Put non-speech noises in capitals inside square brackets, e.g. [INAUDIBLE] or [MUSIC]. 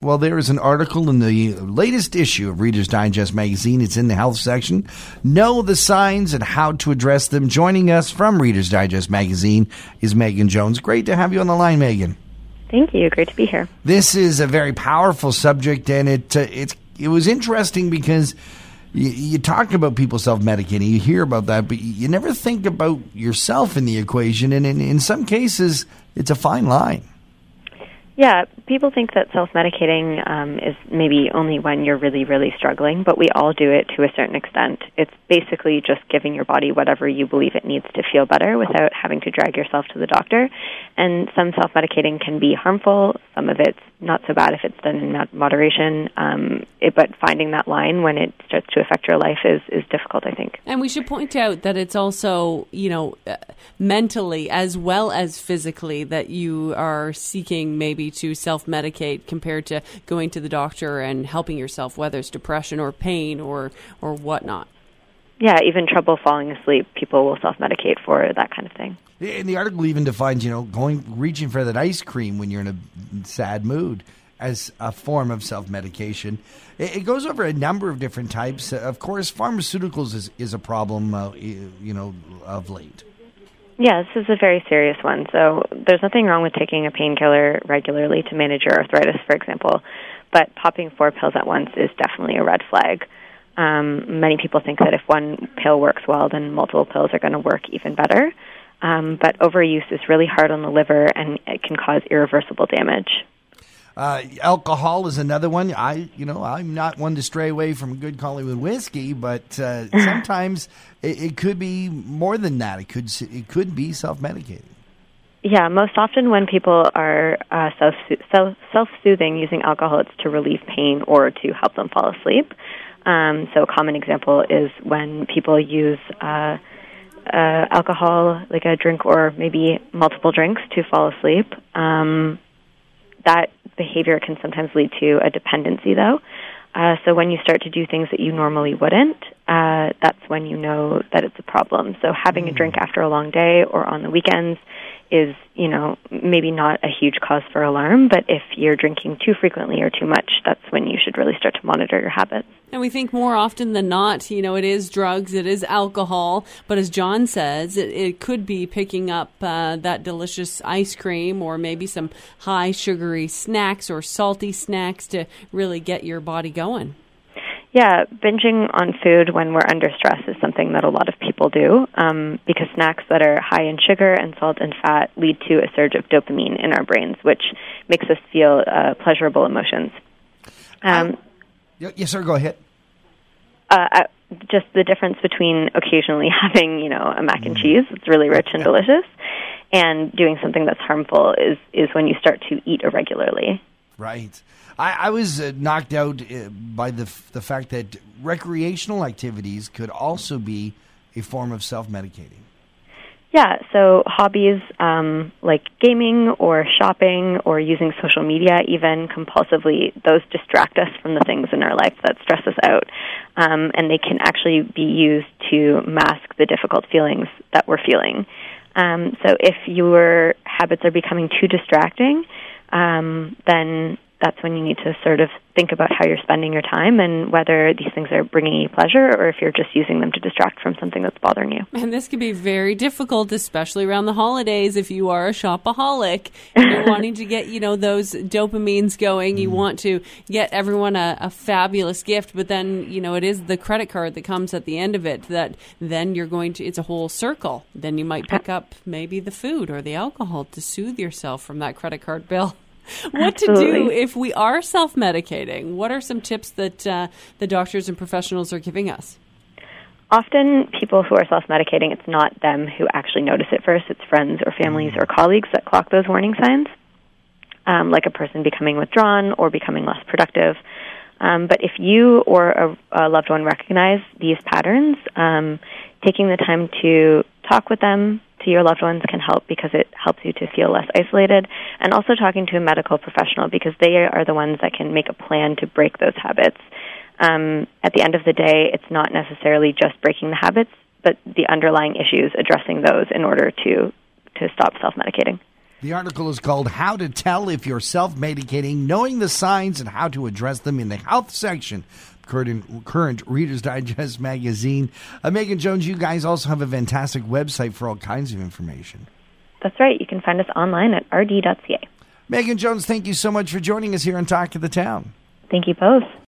Well, there is an article in the latest issue of Reader's Digest magazine. It's in the health section. Know the signs and how to address them. Joining us from Reader's Digest magazine is Megan Jones. Great to have you on the line, Megan. Thank you. Great to be here. This is a very powerful subject, and it uh, it's it was interesting because you, you talk about people self medicating, you hear about that, but you never think about yourself in the equation, and in, in some cases, it's a fine line. Yeah, people think that self medicating um, is maybe only when you're really, really struggling, but we all do it to a certain extent. It's basically just giving your body whatever you believe it needs to feel better without having to drag yourself to the doctor. And some self medicating can be harmful, some of it's not so bad if it's done in moderation, um, it, but finding that line when it starts to affect your life is, is difficult, I think. And we should point out that it's also, you know, uh, mentally as well as physically that you are seeking maybe to self medicate compared to going to the doctor and helping yourself, whether it's depression or pain or or whatnot. Yeah, even trouble falling asleep, people will self medicate for that kind of thing. And the article even defines, you know, going reaching for that ice cream when you're in a sad mood as a form of self medication. It, goes over a number of different types. Of course, pharmaceuticals is, is a problem, uh, you know, of late. Yeah, this is a very serious one. So there's nothing wrong with taking a painkiller regularly to manage your arthritis, for example, but popping four pills at once is definitely a red flag. Um, many people think that if one pill works well, then multiple pills are going to work even better. Um, but overuse is really hard on the liver and it can cause irreversible damage. Uh, alcohol is another one. I, you know, I'm not one to stray away from good Collingwood whiskey, but uh, [LAUGHS] sometimes it, it, could be more than that. It could it could be self medicating. Yeah, most often when people are uh, self self soothing using alcohol, it's to relieve pain or to help them fall asleep. Um, so a common example is when people use. Uh, uh, alcohol, like a drink or maybe multiple drinks to fall asleep. Um, that behavior can sometimes lead to a dependency, though. Uh, so when you start to do things that you normally wouldn't, uh, that's when you know that it's a problem. So having a drink mm. after a long day or on the weekends is, you know, maybe not a huge cause for alarm, but if you're drinking too frequently or too much, that's when you should really start to monitor your habits. And we think more often than not, you know, it is drugs, it is alcohol, but as John says, it, it could be picking up uh, that delicious ice cream or maybe some high sugary snacks or salty snacks to really get your body going. Yeah, binging on food when we're under stress is something that a lot of people do um, because snacks that are high in sugar and salt and fat lead to a surge of dopamine in our brains, which makes us feel uh, pleasurable emotions. Um, um, yes, sir. Go ahead. Uh, just the difference between occasionally [LAUGHS] having, you know, a mac and mm. cheese that's really rich and delicious, and doing something that's harmful is is when you start to eat irregularly. Right. I, I was uh, knocked out uh, by the the fact that recreational activities could also be a form of self medicating. Yeah, so hobbies um, like gaming or shopping or using social media, even compulsively, those distract us from the things in our life that stress us out. Um, and they can actually be used to mask the difficult feelings that we're feeling. Um, so if your habits are becoming too distracting, um, then that's when you need to sort of think about how you're spending your time and whether these things are bringing you pleasure or if you're just using them to distract from something that's bothering you. And this can be very difficult, especially around the holidays if you are a shopaholic and [LAUGHS] you're wanting to get, you know, those dopamines going. You mm. want to get everyone a, a fabulous gift, but then, you know, it is the credit card that comes at the end of it that then you're going to, it's a whole circle. Then you might pick up maybe the food or the alcohol to soothe yourself from that credit card bill. What Absolutely. to do if we are self medicating? What are some tips that uh, the doctors and professionals are giving us? Often, people who are self medicating, it's not them who actually notice it first, it's friends or families or colleagues that clock those warning signs, um, like a person becoming withdrawn or becoming less productive. Um, but if you or a, a, loved one recognize these patterns, um, taking the time to talk with them, your loved ones can help because it helps you to feel less isolated. And also talking to a medical professional because they are the ones that can make a plan to break those habits. Um, at the end of the day, it's not necessarily just breaking the habits, but the underlying issues, addressing those in order to, to stop self medicating. The article is called How to Tell If You're Self Medicating, Knowing the Signs and How to Address Them in the Health section. Current, current Reader's Digest magazine. Uh, Megan Jones, you guys also have a fantastic website for all kinds of information. That's right. You can find us online at rd.ca. Megan Jones, thank you so much for joining us here on Talk of the Town. Thank you both.